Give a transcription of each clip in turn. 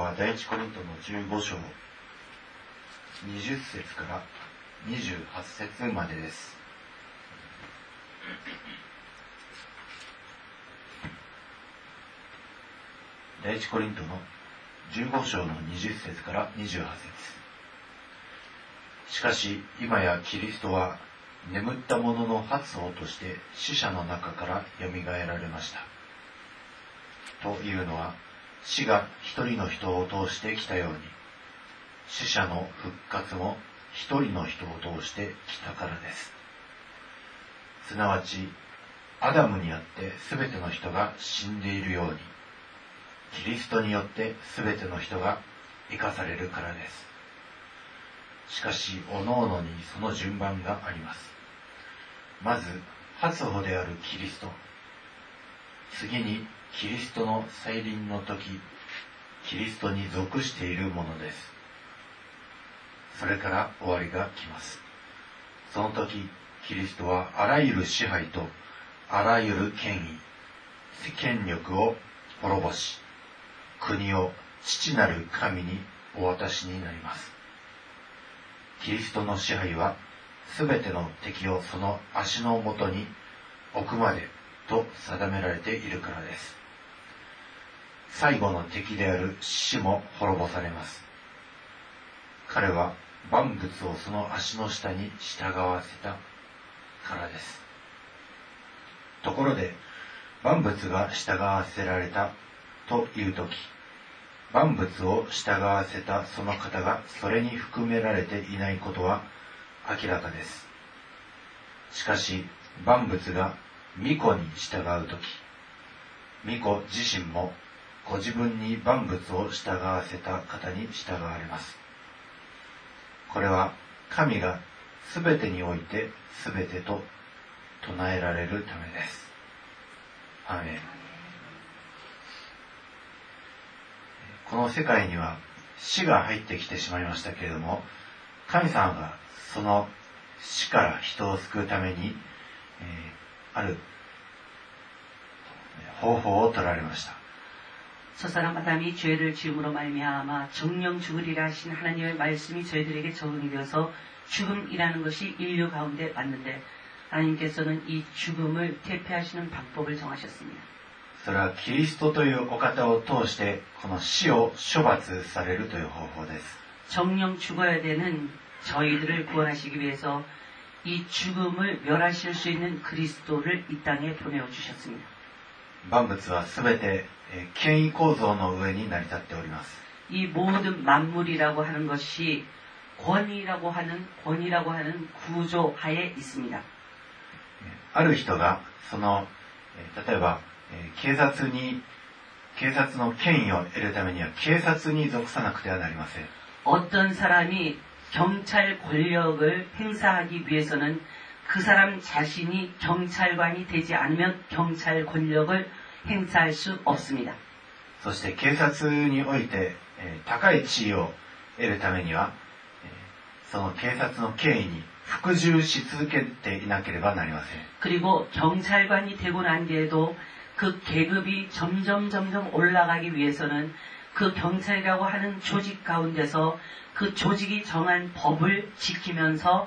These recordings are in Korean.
は第一コリントの15章20節から28節までです。第一コリントの15章の20節から28節しかし今やキリストは眠った者の発想として死者の中からよみがえられましたというのは死が一人の人を通してきたように、死者の復活も一人の人を通してきたからです。すなわち、アダムによって全ての人が死んでいるように、キリストによって全ての人が生かされるからです。しかし、おのおのにその順番があります。まず、初歩であるキリスト。次に、キリストの再臨の時キリストに属しているものですそれから終わりが来ますその時キリストはあらゆる支配とあらゆる権威権力を滅ぼし国を父なる神にお渡しになりますキリストの支配はすべての敵をその足のもとに置くまでと定められているからです最後の敵である死も滅ぼされます。彼は万物をその足の下に従わせたからです。ところで、万物が従わせられたという時、万物を従わせたその方がそれに含められていないことは明らかです。しかし、万物が巫女に従う時、巫女自身もご自分に万物を従わせた方に従われますこれは神が全てにおいて全てと唱えられるためですアメンこの世界には死が入ってきてしまいましたけれども神様がその死から人を救うために、えー、ある方法を取られました 첫사람 아담이 죄를 지음으로 말미암아 정령 죽으리라 하신 하나님의 말씀이 저희들에게 적응이 되어서 죽음이라는 것이 인류 가운데 왔는데 하나님께서는 이 죽음을 대패하시는 방법을 정하셨습니다. それはキリストというお方を通してこの死を処罰されるという方法です。 정령 죽어야 되는 저희들을 구원하시기 위해서 이 죽음을 멸하실 수 있는 그리스도를 이 땅에 보내어 주셨습니다. 万物はすべて権威構造の上に成り立っております。이모든만물이라고하는것이권위라고하는권위라고하는구조하에있습니다ある人がその例えば警察に警察の権威を得るためには警察に属さなくてはなりません。어떤사람이경찰권력을행사하기위해서는그 사람 자신이 경찰관이 되지 않으면 경찰 권력을 행사할 수 없습니다. そして警察において、えー、高い地位を得るためには、えー、その警察の権威に服従し続けていなければなりません。 예, 예, 그리고 경찰관이 되고 난 뒤에도 그 계급이 점점 점점 올라가기 위해서는 그 경찰이라고 하는 조직 가운데서 그 조직이 정한 법을 지키면서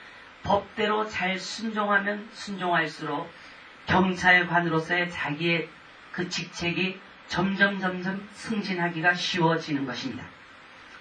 법대로 잘 순종하면 순종할수록 경찰관으로서의 자기의 그 직책이 점점 점점 승진하기가 쉬워지는 것입니다.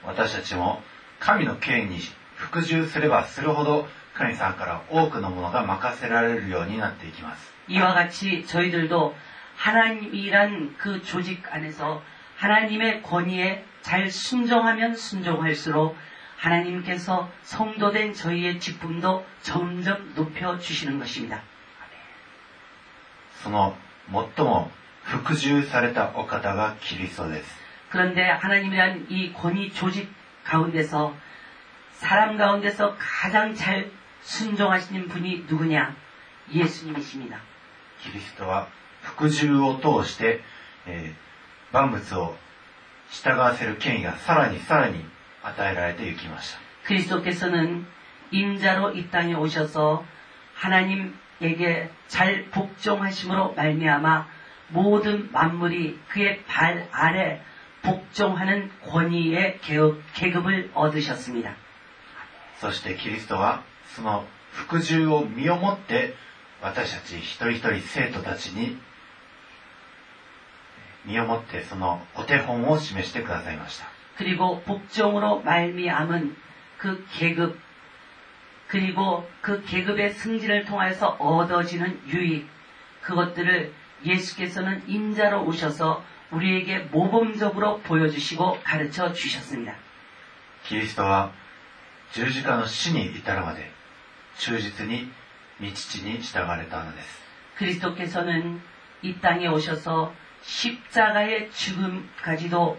私たちも神の権威に服従すればするほど神様から多くのものが任せようになっていきます 그 이와 같이 저희들도 하나님이란 그 조직 안에서 하나님의 권위에 잘 순종하면 순종할수록 하나님께서성도된저희의직분도점점높여주시는것입니다その最も服従されたお方がキリストです그런데하나님이란이권위조직가운데서사람가운데서가장잘순종하시는분이누구냐예수님이십니다그리스도와服従を通して、えー、万物を従わせる権威がさらにさらに与えられていきました。그리스도께서는임자로이땅에오셔서하나님에게잘복종하심으로말미암아모든만물이그의발아래복종하는권위의계급을얻으셨습니다そしてキリストはその服従を身をもって私たち一人一人生徒たちに身をもってそのお手本を示してくださいました。 그리고 복종으로 말미암은 그 계급 그리고 그 계급의 승진을 통해서 얻어지는 유익 그것들을 예수께서는 인자로 오셔서 우리에게 모범적으로 보여주시고 가르쳐 주셨습니다. 그리스도와 十字架의 신이 이따라마대 忠実に道に従われたのです. 그리스도께서는 이 땅에 오셔서 십자가의 죽음까지도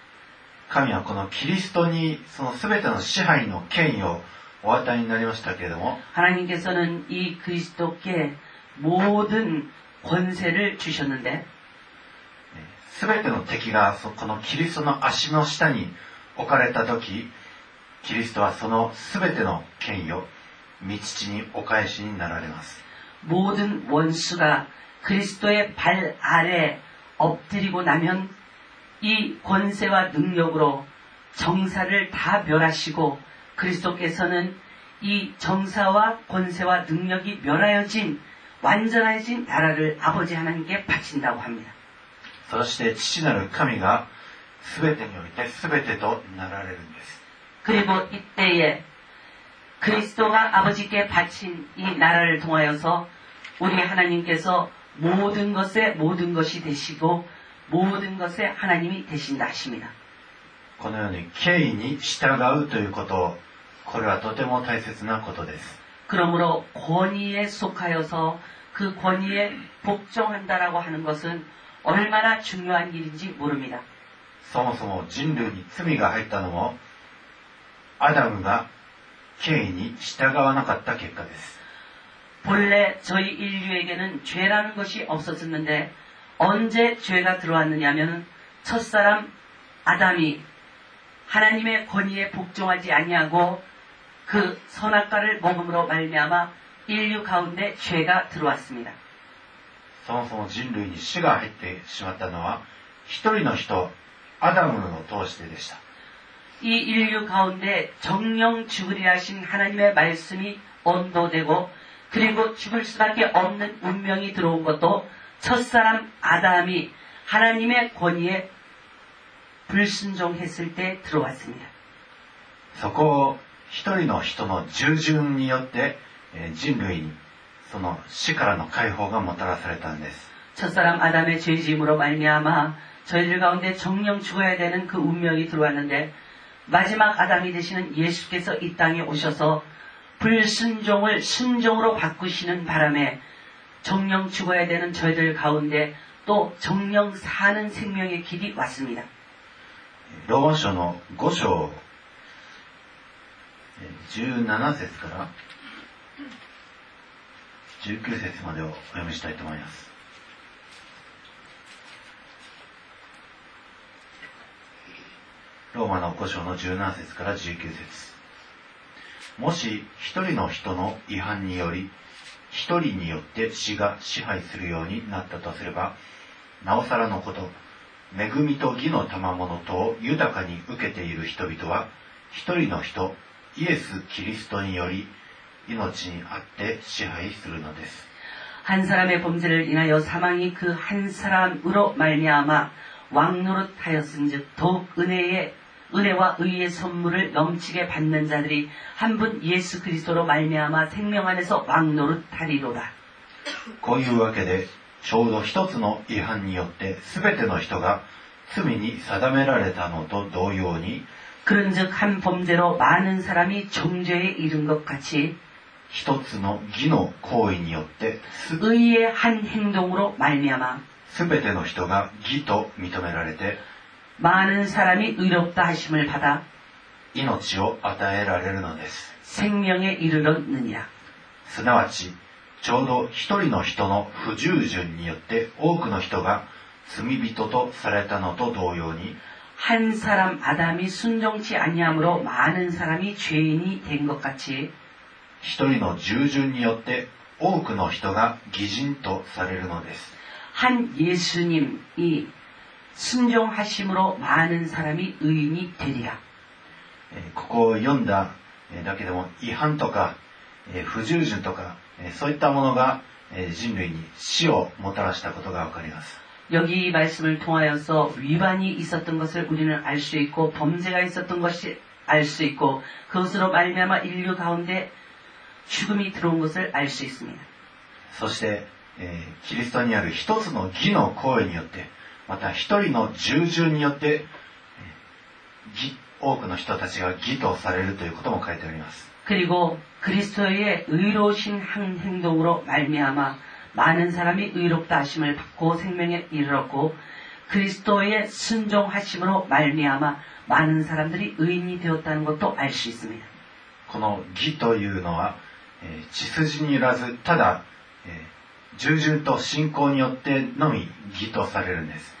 神はこのキリストにその全ての支配の権威をお与えになりましたけれども하나님께서는이그리스도께모든권세를주셨는데全ての敵がこのキリストの足の下に置かれた時キリストはその全ての権威を御父にお返しになられます모든원수가그리스도의발아래엎드리고나면이 권세와 능력으로 정사를 다 멸하시고 그리스도께서는 이 정사와 권세와 능력이 멸하여진 완전해진 나라를 아버지 하나님께 바친다고 합니다. そして父なる神が全てにおいて全てとなられるんです. 네, 그리고 이때에 그리스도가 아버지께 바친 이 나라를 통하여서 우리 하나님께서 모든 것에 모든 것이 되시고 모든 것에 하나님이 되신다 하십니다. このように権威に従うということこれはとても大切なことです 그러므로 권위에 속하여서 그 권위에 복종한다라고 하는 것은 얼마나 중요한 일인지 모릅니다. そもそも人類に罪が入ったのもアダムが権威に従わなかった結果です。 본래 저희 인류에게는 죄라는 것이 없었었는데 언제 죄가 들어왔느냐면 첫사람 아담이 하나님의 권위에 복종하지 아니하고 그 선악과를 먹음으로 말미암아 인류 가운데 죄가 들어왔습니다. そもそも人類に死が入ってしまったのは一人の人アダムを通してでした이 인류 가운데 정령 죽으리 하신 하나님의 말씀이 언도되고 그리고 죽을 수밖에 없는 운명이 들어온 것도 첫사람 아담이 하나님의 권위에 불순종했을 때 들어왔습니다. そこ一人の人の従順によって人類にその死からの解放がもたらされたんです。첫사람 예, 아담의 죄짐으로 말미암아 저희들 가운데 정령 죽어야 되는 그 운명이 들어왔는데 마지막 아담이 되시는 예수께서 이 땅에 오셔서 불순종을 순종으로 바꾸시는 바람에 정령죽어야되는저희들가운데또정령사는생명의길이왔습니다로마서5장17절から19節までをお読みしたいと思います。ローマの5章の17節から19節もし一人の人の違反により一人によって死が支配するようになったとすればなおさらのこと恵みと義の賜物と豊かに受けている人々は一人の人イエス・キリストにより命にあって支配するのです。한사람의범죄를인하여사망이그한사람으로말미암아왕노릇하였은즉더욱은혜의은혜와의의선물을넘치게받는자들이한분예수그리스도로말미암아생명안에서왕노릇하리로다こういうわけで、ちょうど一つの違反によって全ての人が罪に定められたのと同様に그런즉한범죄로많은사람이정죄에이른것같이一つの義の行為によって의의한행동으로말미암아全ての人が義と認められて많은사람이의롭다하심을받아命を与えられるのです생명에이르렀느니すなわちちょうど一人の人の不従順によって多くの人が罪人とされたのと同様に한사람아담이순종치아니함으로많은사람이죄인이된것같이一人の従順によって多くの人が義人とされるのです한예수님이순종하심으로많은사람이의인이되리라ここを読んだだけでも違反とか不従順とかそういったものが人類に死をもたらしたことがわかります여기말씀을통하여서위반이있었던것을우리는알수있고범죄가있었던것이알수있고그것으로말미암아인류가운데죽음이들어온것을알수있습니다そして、えー、キリストにある一つの義の行為によってまた一人の従順によって多くの人たちが義とされるということも書いてあります。그리고그리스도의의로우신한행동으로말미암아많은사람이의롭다하심을받고생명에이르렀고그리스도의순종하심으로말미암아많은사람들이의인이되었다는것도알수있습니다この義というのは、えー、血筋にいらずただ、えー、従順と信仰によってのみ義とされるんです。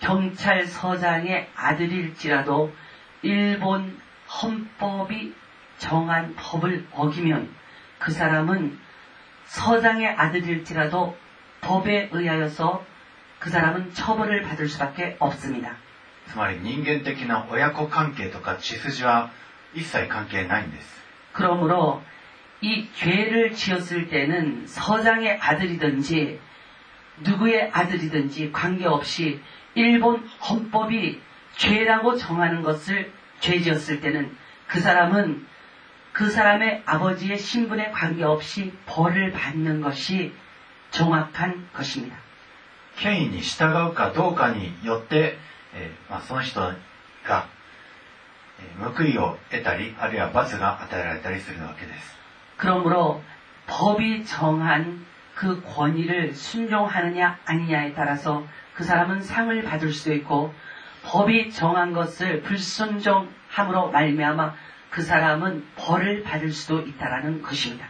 경찰서장의 아들일지라도 일본 헌법이 정한 법을 어기면 그 사람은 서장의 아들일지라도 법에 의하여서 그 사람은 처벌을 받을 수밖에 없습니다. つ人間的な親子関係とか血筋は一切関係ないんです 그러므로 이 죄를 지었을 때는 서장의 아들이든지 누구의 아들이든지 관계없이 일본 헌법이 죄라고 정하는 것을 죄 지었을 때는 그 사람은 그 사람의 아버지의 신분에 관계없이 벌을 받는 것이 정확한 것입니다. 権威に従うかどうかによってその人が報いを得たりあるいは罰が与えられたりするわけです 그러므로 법이 정한 그 권위를 순종하느냐 아니냐에 따라서 그 사람은 상을 받을 수 있고 법이 정한 것을 불순종함으로 말미암아 그 사람은 벌을 받을 수도 있다라는 것입니다.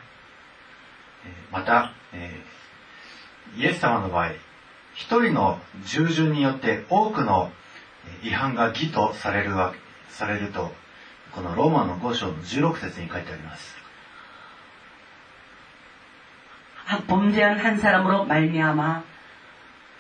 また、イエス様の場合、一人の従順によって多くの違反が義とされる,されると、このローマの5章の16節に書いてあります。 예, 예, 예, 아, 범죄한 한 사람으로 말미암아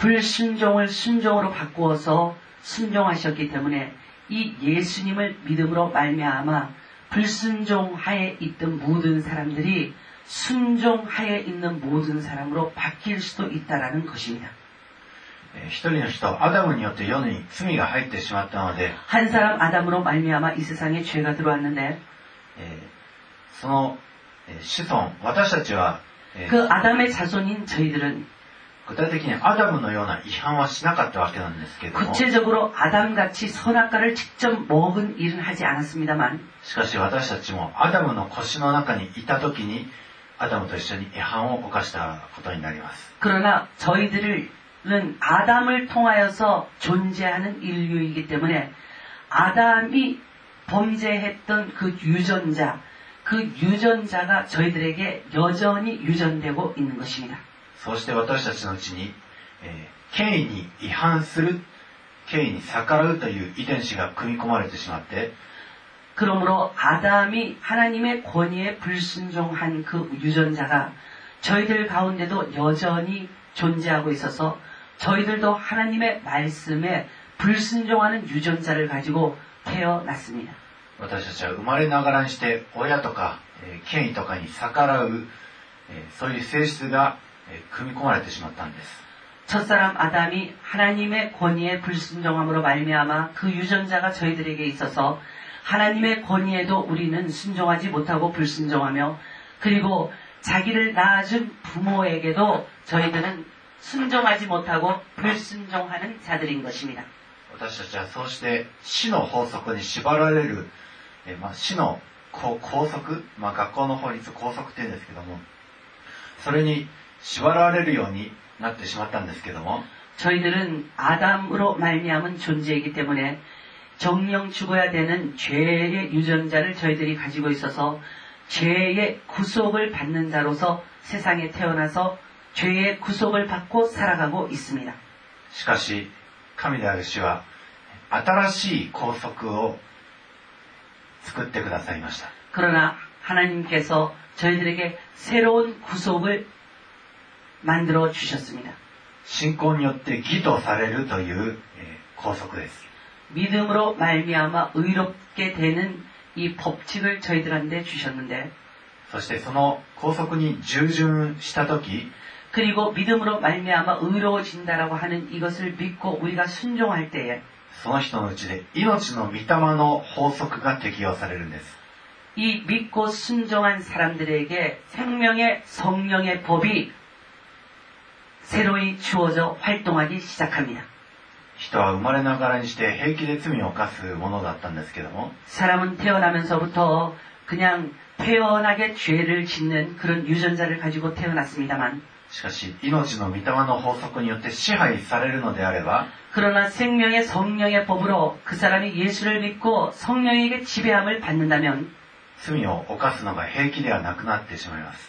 불심종을 순종으로 바꾸어서 순종하셨기 때문에 이 예수님을 믿음으로 말미암아 불순종하에 있던 모든 사람들이 순종하에 있는 모든 사람으로 바뀔 수도 있다라는 것입니다. 一人の人アダムによって世に罪が入ってしまったの한 네, 사람 아담으로 말미암아 이 세상에 죄가 들어왔는데 その子孫私たち그 예, 예, 예, 아담의 자손인 저희들은 具体的にアダムのような違反はしなかったわけなんですけども。具体적으로アダム같이선악과를직접먹은일은하지않았습니다 만。 しかし私たちもアダムの腰の中にいた時にアダムと一緒に違反を犯したことになります。그러나저희들은アダム을통하여서존재하는인류이기때문에アダム이범죄했던그유전 자、 그유전자가저희들에게여전히유전되고있는것입니 다。 そして私たちのうちに、えー、権威に違反する、権威に逆らうという遺伝子が組み込まれてしまって、그러므로아담이하나님의권위에불순종한그유전자가저희들가운데도여전히존재하고있어서저희들도하나님의말씀에불순종하는유전자를가지고태어났습니다私たちは生まれながらにして親とか、えー、権威とかに逆らう、えー、そういう性質が組み込まれてしまったんです。 예, 첫사람 아담이 하나님의 권위에 불순종함으로 말미암아 그 유전자가 저희들에게 있어서 하나님의 권위에도 우리는 순종하지 못하고 불순종하며 그리고 자기를 낳아준 부모에게도 저희들은 순종하지 못하고 불순종하는 자들인 것입니다. 私たちはそうして死の法則に縛られるえまあ死の校則まあ学校の法律校則っていうんですけどもそれに縛られるようになってしまったんですけども 저희들은 아담으로 말미암은 존재이기 때문에 정령 죽어야 되는 죄의 유전자를 저희들이 가지고 있어서 죄의 구속을 받는 자로서 세상에 태어나서 죄의 구속을 받고 살아가고 있습니다. しかし神である主は新しい拘束を作ってくださいました. 그러나 하나님께서 저희들에게 새로운 구속을 만들어 주셨습니다. 信仰によって義とされるという法則です。 예, 믿음으로 말미암아 의롭게 되는 이 법칙을 저희들한테 주셨는데 そしてその拘束に従順した時 그리고 믿음으로 말미암아 의로워진다라고 하는 이것을 믿고 우리가 순종할 때에 その人のうちで命の御霊の法則が適用されるんです。이 믿고 순종한 사람들에게 생명의 성령의 법이 새로이주어져활동하기시작합니다人は生まれながらにして平気で罪を犯すものだったんですけども사람은태어나면서부터그냥태어나게죄를짓는그런유전자를가지고태어났습니다만しかし命の御霊の法則によって支配されるのであれば그러나생명의성령의법으로그사람이예수를믿고성령에게지배함을받는다면罪を犯すのが平気ではなくなってしまいます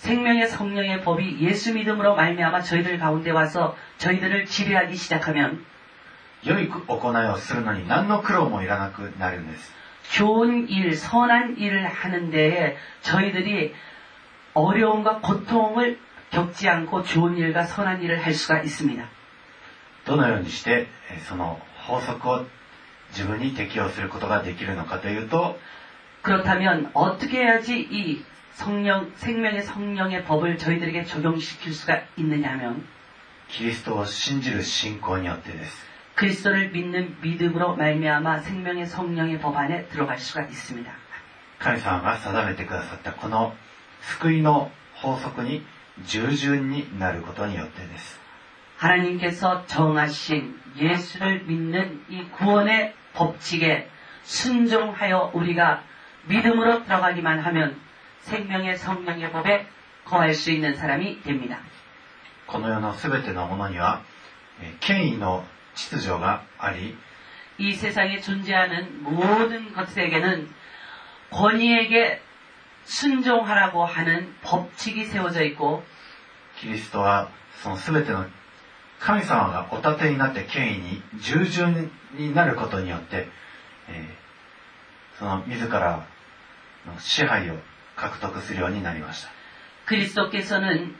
생명의 성령의 법이 예수 믿음으로 말미암아 저희들 가운데 와서 저희들을 지배하기 시작하면 良い行いをするのに何の苦労もいらなくなるんです。 그 그 좋은 일, 선한 일을 하는 데에 저희들이 어려움과 고통을 겪지 않고 좋은 일과 선한 일을 할 수가 있습니다. どのようにしてその法則を自分に適用することができるのかというと 그렇다면 어떻게 해야지 이 성령, 생명의 성령의 법을 저희들에게 적용시킬 수가 있느냐면 그리스도를 믿는 믿음으로 말미암아 생명의 성령의 법 안에 들어갈 수가 있습니다. 神様が定めてくださったこの救いの法則に従順になることによってです。 하나님께서 정하신 예수를 믿는 이 구원의 법칙에 순종하여 우리가 믿음으로 들어가기만 하면 생명의성령의법에거할수있는사람이됩니다この世のすべてのものには権威の秩序があり이세상에존재하는모든것에게는권위에게순종하라고하는법칙이세워져있고그리스도はその全ての神様がお立てになって権威に従順になることによって、えー、その自らの支配を獲得するようになりました。 그리스도께서는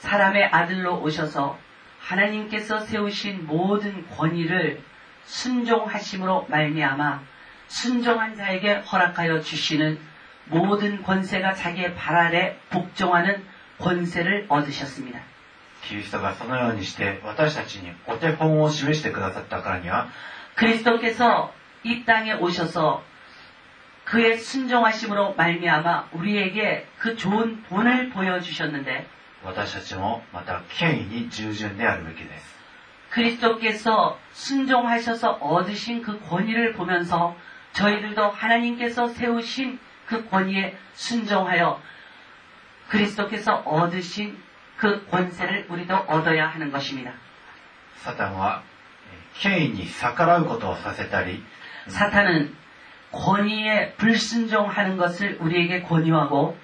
사람의 아들로 오셔서 하나님께서 세우신 모든 권위를 순종하심으로 말미암아 순종한 자에게 허락하여 주시는 모든 권세가 자기의 발 아래 복종하는 권세를 얻으셨습니다. 그리스도がそのようにして私たちにお手本を示してくださったからに께서이땅에오셔서 그의 순종하심으로 말미암아 우리에게 그 좋은 본을 보여주셨는데 그리스도께서 순종하셔서 얻으신 그 권위를 보면서 저희들도 하나님께서 세우신 그 권위에 순종하여 그리스도께서 얻으신 그 권세를 우리도 얻어야 하는 것입니다. 사탄은権威に逆らうことをさせたり、사탄은 권위에 불순종하는 것을 우리에게 권유하고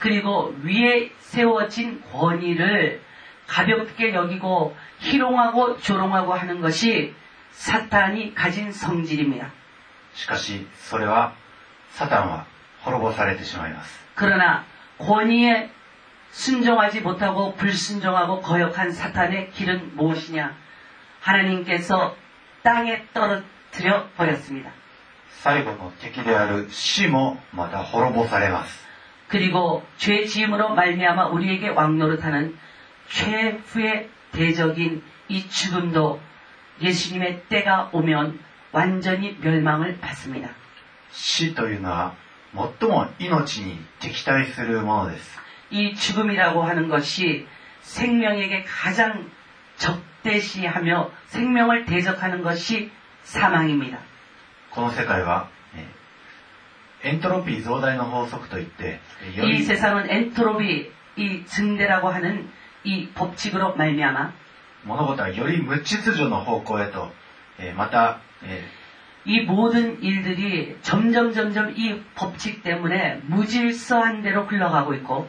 그리고 위에 세워진 권위를 가볍게 여기고 희롱하고 조롱하고 하는 것이 사탄이 가진 성질입니다. しかしそれはサタンは滅ぼされてしまいます. 그러나 권위에 순종하지 못하고 불순종하고 거역한 사탄의 길은 무엇이냐? 하나님께서 땅에 떨어뜨려 버렸습니다. 最後の敵である死もまた滅ぼされます. 그리고 죄 지음으로 말미암아 우리에게 왕노릇하는 최후의 대적인 이 죽음도 예수님의 때가 오면 완전히 멸망을 받습니다. 시というのは最も命に敵対するものです. 이 죽음이라고 하는 것이 생명에게 가장 적대시하며 생명을 대적하는 것이 사망입니다. この世界はエントロピー増大の法則といって이 예. 세상은 엔트로피이 증대라고 하는 이 법칙으로 말미암아 物事はより無秩序の方向へとまた이 예, 예. 모든 일들이 점점 점점 이 법칙 때문에 무질서한 대로 흘러가고 있고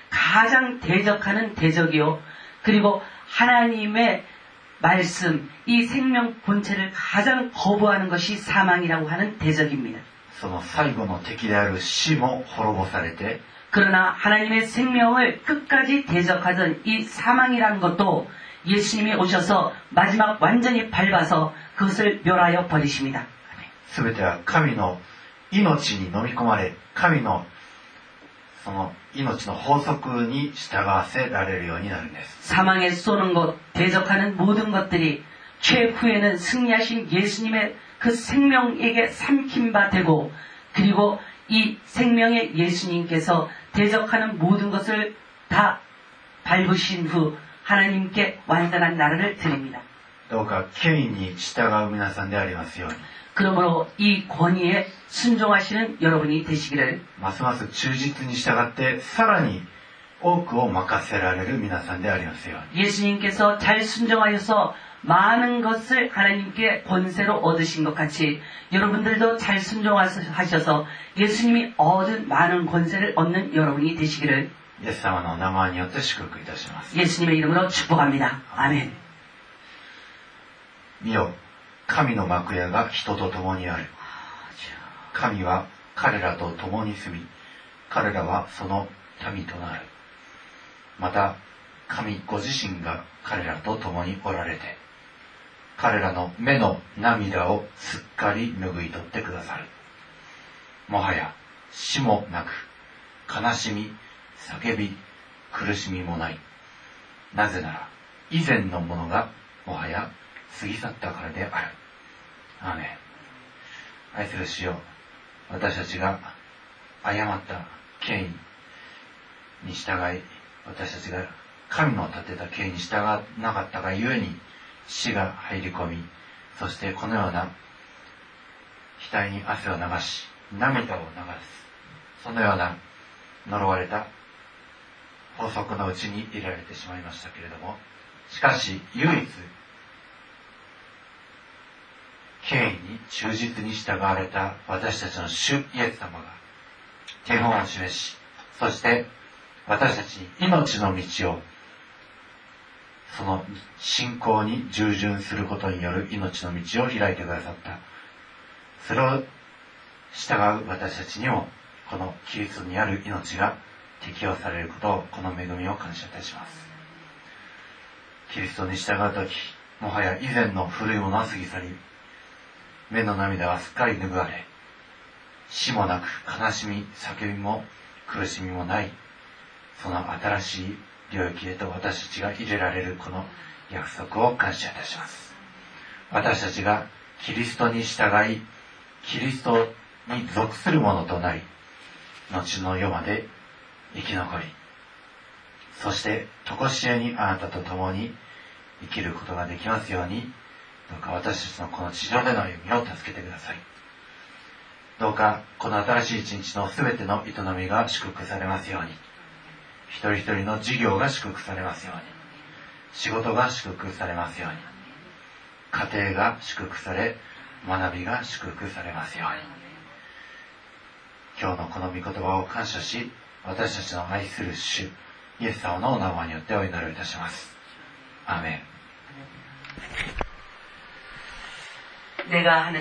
가장 대적하는 대적이요. 그리고 하나님의 말씀, 이 생명 본체를 가장 거부하는 것이 사망이라고 하는 대적입니다. その最後の敵である死も滅ぼされて 뭐 그러나 하나님의 생명을 끝까지 대적하던 이 사망이라는 것도 예수님이 오셔서 마지막 완전히 밟아서 그것을 멸하여 버리십니다. 全ては神の命に飲み込まれ、神の その命の法則に従わせられるようになるんです。사망에쏘는것대적하는모든것들이최후에는승리하신예수님의그생명에게삼킨바되고그리고이생명의예수님께서대적하는모든것을다밟으신후하나님께완전한나라를드립니다どうか権威に従う皆さんでありますように。 어, 그러므로 이 권위에 순종하시는 여러분이 되시기를 ますます忠実に従ってさらに多く맡아せ라れ르皆나산데 아리오세요. 예수님께서 잘 순종하여서 많은 것을 하나님께 권세로 얻으신 것 같이 여러분들도 잘 순종하셔서 예수님이 얻은 많은 권세를 얻는 여러분이 되시기를 예수님의 이름으로 축복합니다. 아멘. 미요 神の幕屋が人と共にある神は彼らと共に住み彼らはその民となるまた神ご自身が彼らと共におられて彼らの目の涙をすっかり拭い取ってくださるもはや死もなく悲しみ叫び苦しみもないなぜなら以前のものがもはや過ぎ去ったからであるアメ愛する主よ私たちが誤った権威に従い私たちが神の立てた権威に従わなかったがゆえに死が入り込みそしてこのような額に汗を流し涙を流すそのような呪われた法則のうちにいられてしまいましたけれどもしかし唯一権威に忠実に従われた私たちの主イエス様が手本を示しそして私たちに命の道をその信仰に従順することによる命の道を開いてくださったそれを従う私たちにもこのキリストにある命が適用されることをこの恵みを感謝いたしますキリストに従う時もはや以前の古いものは過ぎ去り目の涙はすっかり拭われ死もなく悲しみ叫びも苦しみもないその新しい領域へと私たちが入れられるこの約束を感謝いたします私たちがキリストに従いキリストに属するものとなり後の世まで生き残りそして常しえにあなたと共に生きることができますようにどうか私たちのこの地上での歩みを助けてくださいどうかこの新しい一日の全ての営みが祝福されますように一人一人の事業が祝福されますように仕事が祝福されますように家庭が祝福され学びが祝福されますように今日のこの御言葉を感謝し私たちの愛する主イエス様のお名前によってお祈りいたしますアメン 내가 하는